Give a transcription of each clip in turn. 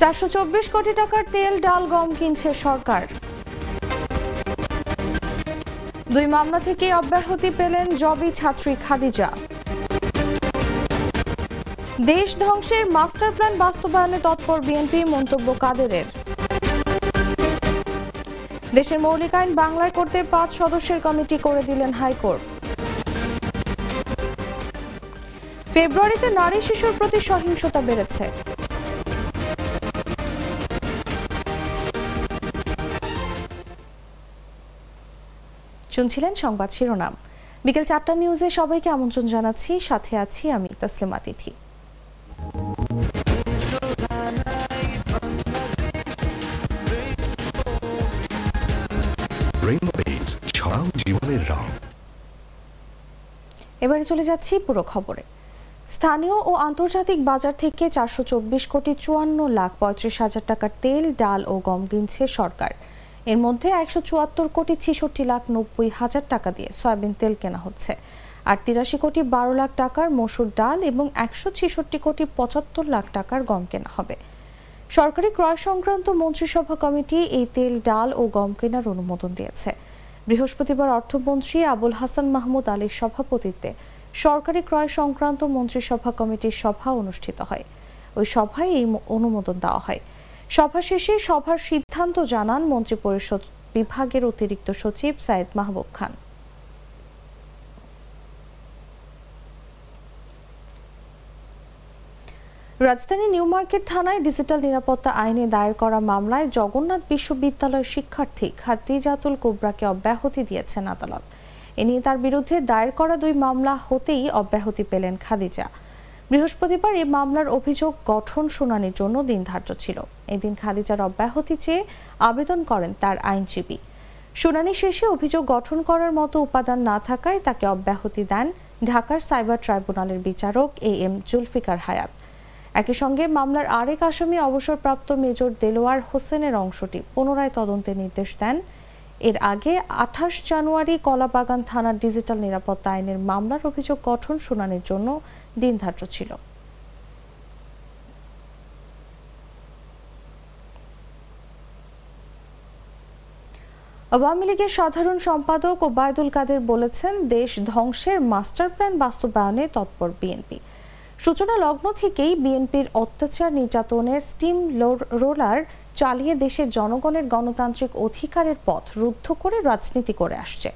চারশো চব্বিশ কোটি টাকার তেল, ডাল, গম কিনছে সরকার। দুই মামলা থেকে অব্যাহতি পেলেন জবি ছাত্রী খাদিজা। দেশ ধ্বংসের মাস্টার প্ল্যান বাস্তবায়নে তৎপর বিএনপি মন্তব্য কাদেরের। দেশের মৌলিক আইন বাংলায় করতে পাঁচ সদস্যের কমিটি করে দিলেন হাইকোর্ট। ফেব্রুয়ারিতে নারী শিশুর প্রতি সহিংসতা বেড়েছে। শুনছিলেন সংবাদ শিরোনাম। বিকেল চারটা নিউজে সবাইকে আমন্ত্রণ জানাচ্ছি। সাথে আছি আমি তাসলিমা তিথি। রেইনবো পেইন্টস ছড়াও জীবনের রং। এবারে চলে যাচ্ছি পুরো খবরে। স্থানীয় ও আন্তর্জাতিক বাজার থেকে চারশো চব্বিশ কোটি চুয়ান্ন লাখ পঁয়ত্রিশ হাজার টাকার তেল ডাল ও গম কিনছে সরকার। এর মধ্যে একশো চুয়াত্তর কোটি ছেষট্টি লাখ নব্বই হাজার টাকা দিয়ে সয়াবিন তেল কেনা হচ্ছে। আর তিরাশি কোটি বারো লাখ টাকার মসুর ডাল এবং একশো ছেষট্টি কোটি পঁচাত্তর লাখ টাকার গম কেনা হবে। সরকারি ক্রয় সংক্রান্ত মন্ত্রিসভা কমিটি এই তেল, ডাল ও গম কেনার অনুমোদন দিয়েছে। বৃহস্পতিবার অর্থমন্ত্রী আবুল হাসান মাহমুদ আলীর সভাপতিত্বে সরকারি ক্রয় সংক্রান্ত মন্ত্রিসভা কমিটির সভা অনুষ্ঠিত হয়। ওই সভায় এই অনুমোদন দেওয়া হয়। সভা শেষে সভার সিদ্ধান্ত জানান মন্ত্রিপরিষদ বিভাগের অতিরিক্ত সচিব সাইদ মাহবুব খান। রাজধানী নিউ মার্কেট থানায় ডিজিটাল নিরাপত্তা আইনে দায়ের করা মামলায় জগন্নাথ বিশ্ববিদ্যালয়ের শিক্ষার্থী খাদ্দিজাতুল কোবরাকে অব্যাহতি দিয়েছেন আদালত। এ নিয়ে তার বিরুদ্ধে দায়ের করা দুই মামলা হতেই অব্যাহতি পেলেন খাদিজা। বৃহস্পতিবার এই মামলার অভিযোগ গঠন শুনানির জন্য দিন ধার্য ছিল। এদিন খাদিজার অব্যাহতি চেয়ে আবেদন করেন তার আইনজীবী। শুনানি শেষে অভিযোগ গঠন করার মতো উপাদান না থাকায় তাকে অব্যাহতি দেন ঢাকার সাইবার ট্রাইব্যুনালের বিচারক এ এম জুলফিকার হায়াত। একই সঙ্গে মামলার আরেক আসামি অবসরপ্রাপ্ত মেজর দেলোয়ার হোসেনের অংশটি পুনরায় তদন্তের নির্দেশ দেন। এর আগে আঠাশ জানুয়ারি কলাবাগান থানার ডিজিটাল নিরাপত্তা আইনের মামলার অভিযোগ গঠন শুনানির জন্য দিন ধার্য ছিল। আওয়ামী লীগের সাধারণ সম্পাদক ওবায়দুল কাদের বলেছেন, দেশ ধ্বংসের মাস্টার প্ল্যান বাস্তবায়নে তৎপর বিএনপি। সূচনা লগ্ন থেকেই বিএনপির অত্যাচার নির্যাতনের স্টিম রোলার চালিয়ে দেশের জনগণের গণতান্ত্রিক অধিকারের পথ রুদ্ধ করে রাজনীতি করে আসছে।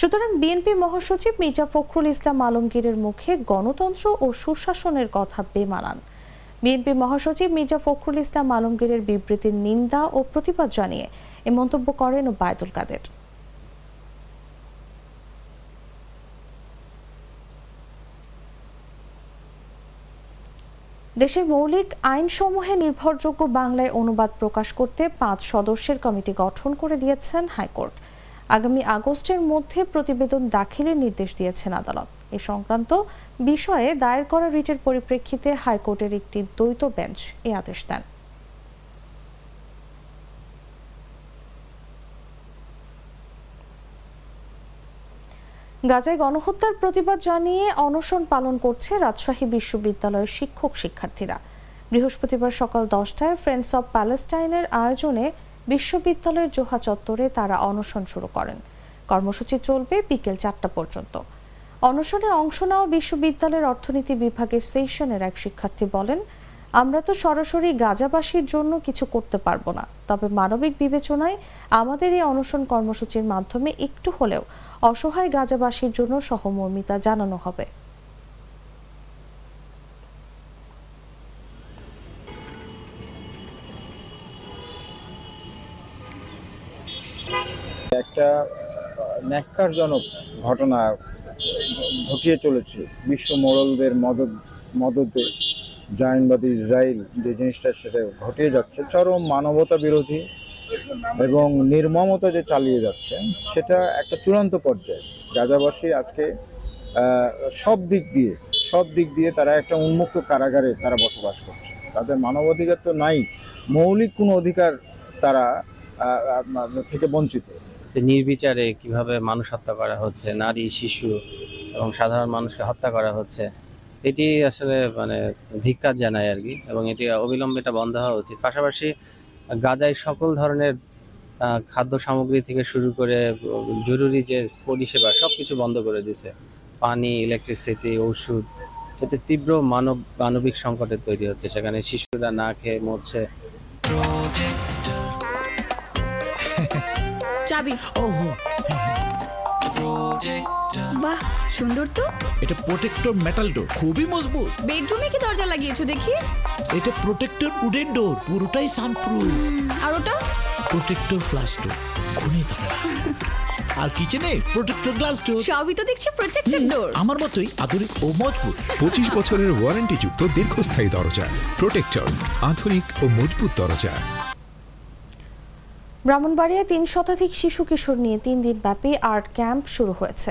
সুতরাং বিএনপি মহাসচিব মির্জা ফখরুল ইসলাম আলমগীরের মুখে গণতন্ত্র ও সুশাসনের কথা বেমানান। বিএনপি মহাসচিব মির্জা ফখরুল ইসলাম আলমগীরের বিবৃতির নিন্দা ও প্রতিবাদ জানিয়ে এ মন্তব্য করেন ওবায়দুল কাদের। দেশের মৌলিক আইনসমূহে নির্ভরযোগ্য বাংলায় অনুবাদ প্রকাশ করতে পাঁচ সদস্যের কমিটি গঠন করে দিয়েছেন হাইকোর্ট। আগামী আগস্টের মধ্যে প্রতিবেদন দাখিলের নির্দেশ দিয়েছেন আদালত। এ সংক্রান্ত বিষয়ে দায়ের করা রিটের পরিপ্রেক্ষিতে হাইকোর্টের একটি দ্বৈত বেঞ্চ এ আদেশ দেন। গাজায় গণহত্যার প্রতিবাদ জানিয়ে অনশন পালন করছে রাজশাহী বিশ্ববিদ্যালয়ের শিক্ষক শিক্ষার্থীরা। বৃহস্পতিবার সকাল দশটায় ফ্রেন্ডস অব প্যালেস্টাইনের আয়োজনে বিশ্ববিদ্যালয়ের জোহা চত্বরে তারা অনশন শুরু করেন। কর্মসূচি চলবে বিকেল চারটা পর্যন্ত। অনশনে অংশ নেওয়া বিশ্ববিদ্যালয়ের অর্থনীতি বিভাগের সেশনের এক শিক্ষার্থী বলেন, আমরা তো সরাসরি গাজাবাসীর জন্য কিছু করতে পারব না। তবে মানবিক বিবেচনায় আমাদের এই অনশন কর্মসূচির মাধ্যমে একটু হলেও অসহায় গাজাবাসীর জন্য সহমর্মিতা জানানো হবে। একটা ন্যাক্কারজনক ঘটনা ঘটিয়ে চলেছে। বিশ্ব মোড়লদের মদত মদতে জায়নবাদী ইসরায়েল যে জিনিসটা সেটা ঘটিয়ে যাচ্ছে। চরম মানবতা বিরোধী এবং নির্মমতা যে চালিয়ে যাচ্ছে, সেটা একটা চূড়ান্ত পর্যায়ে। গাজাবাসী আজকে সব দিক দিয়ে, সব দিক দিয়ে তারা একটা উন্মুক্ত কারাগারে তারা বসবাস করছে। তাদের মানবাধিকার তো নাই, মৌলিক কোনো অধিকার তারা থেকে বঞ্চিত। নির্বিচারে কীভাবে মানুষ হত্যা করা হচ্ছে, নারী, শিশু এবং সাধারণ মানুষকে হত্যা করা হচ্ছে, এটি আসলে মানে ধিক্কার জানায় আর কি এবং এটি অবিলম্বে এটা বন্ধ হওয়া উচিত। পাশাপাশি গাজায় সকল ধরনের খাদ্য সামগ্রী থেকে শুরু করে জরুরি যে পরিষেবা সব কিছু বন্ধ করে দিছে পানি ইলেকট্রিসিটি ওষুধ, এতে তীব্র মানব, মানবিক সংকটের তৈরি হচ্ছে। সেখানে শিশুরা না খেয়ে মরছে। চাবি বাহ সুন্দর তো। এটা প্রোটেক্টর মেটাল ডোর খুবই মজবুত। বেডরুমে কি দরজা লাগিয়েছো দেখি? এটা প্রোটেক্টর উডেন ডোর পুরোটাই সানপ্রুফ আর ওটা? প্রোটেক্টর ফ্লাশ ডোর ঘুনে ধরে আর কিচেনে প্রোটেক্টর গ্লাস ডোর সবই তো দেখছি প্রোটেক্টেড ডোর আমার মতোই আধুনিক ও মজবুত। পঁচিশ বছরের ওয়ারেন্টিযুক্ত দীর্ঘস্থায়ী দরজা। প্রোটেক্টর আধুনিক ও মজবুত দরজা। ব্রাহ্মণবাড়িয়ায় তিন শতাধিক শিশু কিশোর নিয়ে তিন দিন ব্যাপী আর্ট ক্যাম্প শুরু হয়েছে।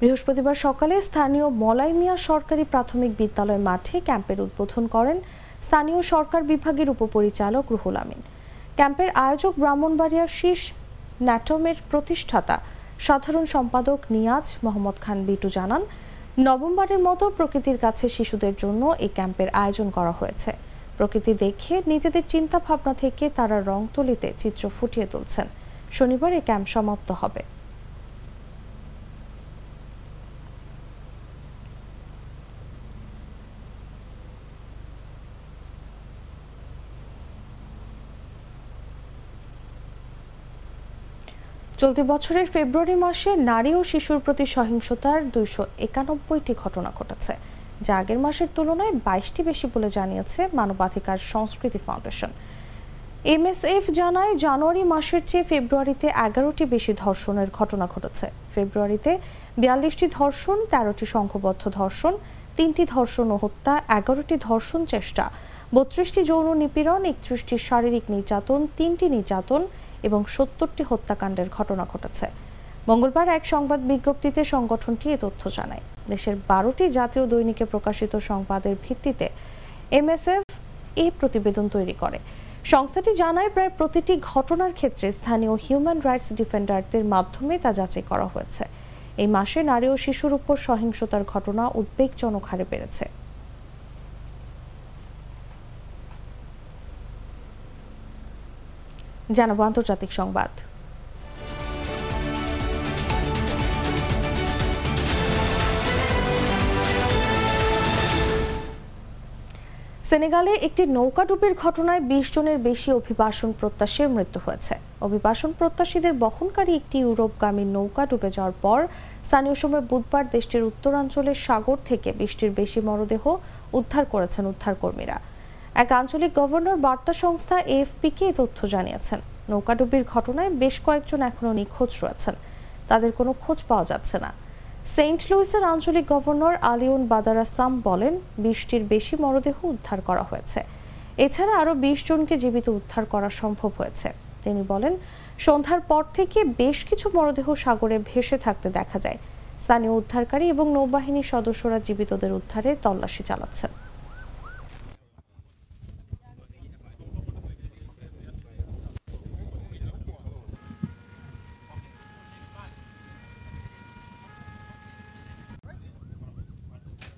বৃহস্পতিবার সকালে স্থানীয় মলাই মিয়া সরকারি প্রাথমিক বিদ্যালয় মাঠে ক্যাম্পের উদ্বোধন করেন স্থানীয় সরকার বিভাগের উপপরিচালক রুহুল আমিন। ক্যাম্পের আয়োজক ব্রাহ্মণবাড়িয়ার শীর্ষ ন্যাটমের প্রতিষ্ঠাতা সাধারণ সম্পাদক নিয়াজ মোহাম্মদ খান বিটু জানান নভেম্বরের মতো প্রকৃতির কাছে শিশুদের জন্য এই ক্যাম্পের আয়োজন করা হয়েছে। প্রকৃতি দেখে নিজেদের চিন্তা ভাবনা থেকে তারা রং তুলিতে চিত্র ফুটিয়ে তুলছেন। শনিবার এই ক্যাম্প সমাপ্ত হবে। চলতি বছরের ফেব্রুয়ারি মাসে নারী ও শিশুর প্রতি সহিংসতার দুইশো একানব্বইটি ঘটনা ঘটেছে। যা আগের মাসের তুলনায় বাইশটি বেশি বলে জানিয়েছে মানবাধিকার সংস্কৃতি ফাউন্ডেশন। এমএসএফ জানায়, জানুয়ারি মাসের চেয়ে ফেব্রুয়ারিতে এগারোটি বেশি ধর্ষণের ঘটনা ঘটেছে। ফেব্রুয়ারিতে বিয়াল্লিশটি ধর্ষণ, তেরোটি সংঘবদ্ধ ধর্ষণ, তিনটি ধর্ষণ ও হত্যা, এগারোটি ধর্ষণ চেষ্টা, বত্রিশটি যৌন নিপীড়ন, একত্রিশটি শারীরিক নির্যাতন, তিনটি নির্যাতন এবং সত্তরটি হত্যাকাণ্ডের ঘটনা ঘটেছে। মঙ্গলবার এক সংবাদ বিজ্ঞপ্তিতে সংগঠনটি এ তথ্য জানায়। দেশের বারোটি জাতীয় দৈনিকে প্রকাশিত সংবাদের ভিত্তিতে এমএসএফ এই প্রতিবেদন তৈরি করে। সংস্থাটি জানায়, প্রায় প্রতিটি ঘটনার ক্ষেত্রে স্থানীয় হিউম্যান রাইটস ডিফেন্ডারদের মাধ্যমে তা যাচাই করা হয়েছে। এই মাসে নারী ও শিশুর উপর সহিংসতার ঘটনা উদ্বেগজনক হারে বেড়েছে। জানাব আন্তর্জাতিক সংবাদ। সেনেগালে একটি নৌকাডুবির ঘটনায় বিশ জনের বেশি অভিবাসন প্রত্যাশীর মৃত্যু হয়েছে। অভিবাসন প্রত্যাশীদের বহনকারী একটি ইউরোপগামী নৌকা ডুবে যাওয়ার পর স্থানীয় সময় বুধবার দেশটির উত্তরাঞ্চলের সাগর থেকে বিশটির বেশি মরদেহ উদ্ধার করেছেন উদ্ধারকর্মীরা। এক আঞ্চলিক গভর্নর বার্তা সংস্থা এএফপিকে এই তথ্য জানিয়েছেন। নৌকাডুবির ঘটনায় বেশ কয়েকজন এখনও নিখোঁজ রয়েছেন। তাদের কোনো খোঁজ পাওয়া যাচ্ছে না। সেন্ট লুইসের আঞ্চলিক গভর্নর আলিউন বাদারাসাম বলেন বিশটির বেশি মরদেহ উদ্ধার করা হয়েছে। এছাড়া আরও বিশ জনকে জীবিত উদ্ধার করা সম্ভব হয়েছে। তিনি বলেন, সন্ধ্যার পর থেকে বেশ কিছু মরদেহ সাগরে ভেসে থাকতে দেখা যায়। স্থানীয় উদ্ধারকারী এবং নৌবাহিনীর সদস্যরা জীবিতদের উদ্ধারে তল্লাশি চালাচ্ছেন।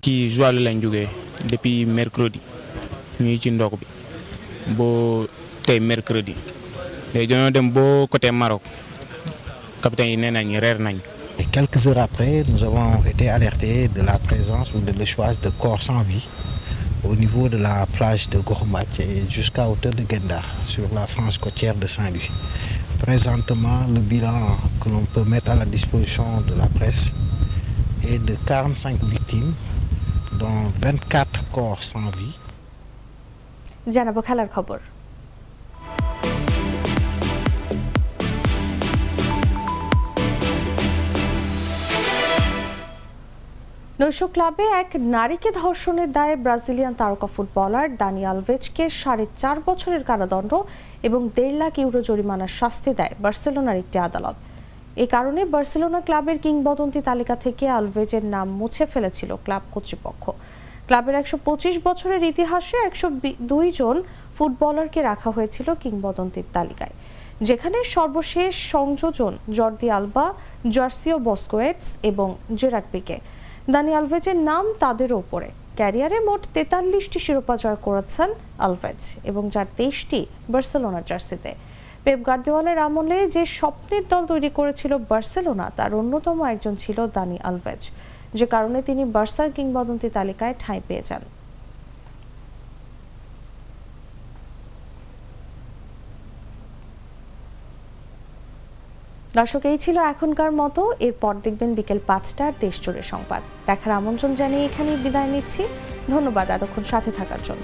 Ci Joal lañ jógee depuis mercredi ñu ngi ci bi mercredi léegi dañoo dem côté Maroc capitaine yi nee nañ. Et quelques heures après, nous avons été alertés de la présence ou de l'échouage de corps sans vie au niveau de la plage de Gourmac et jusqu'à hauteur de Gendar, sur la frange côtière de Saint-Louis. Présentement, le bilan que l'on peut mettre à la disposition de la presse est de 45 victimes, dont 24 corps sans vie. জানাব খেলার খবর নৈশ ক্লাবে এক নারীকে ধর্ষণের দায়ে Brazilian তারকা ফুটবলার দানি আলভেজকে সাড়ে চার বছরের কারাদণ্ড এবং দেড় লাখ ইউরো জরিমানার শাস্তি দেয় বার্সেলোনার একটি আদালত এ কারণে বার্সেলোনা ক্লাবের কিংবদন্তি তালিকা থেকে আলভেজের নাম মুছে ফেলেছিল ক্লাব কর্তৃপক্ষ। ক্লাবের একশো পঁচিশ বছরের ইতিহাসে একশো দুই জন ফুটবলারকে রাখা হয়েছিল কিংবদন্তির তালিকায়, যেখানে সর্বশেষ সংযোজন জর্দি আলবা, জার্সিও বস্কোয়েটস এবং জেরাট পিকে। দানি আলভেজের নাম তাদের ওপরে ক্যারিয়ারে মোট তেতাল্লিশটি শিরোপা জয় করেছেন আলভেজ এবং যার তেইশটি বার্সেলোনার জার্সিতে। পেপ গার্দিওয়ালের আমলে যে স্বপ্নের দল তৈরি করেছিল বার্সেলোনা, তার অন্যতম একজন ছিল দানি আলভেজ। যে কারণে তিনি বার্সার কিংবদন্তি তালিকায় ঠাঁই পেয়ে যান। দর্শক, এই ছিল এখনকার মতো। এরপর দেখবেন বিকেল পাঁচটার দেশ জুড়ে সংবাদ। দেখার আমন্ত্রণ জানিয়ে এখানেই বিদায় নিচ্ছি। ধন্যবাদ এতক্ষণ সাথে থাকার জন্য।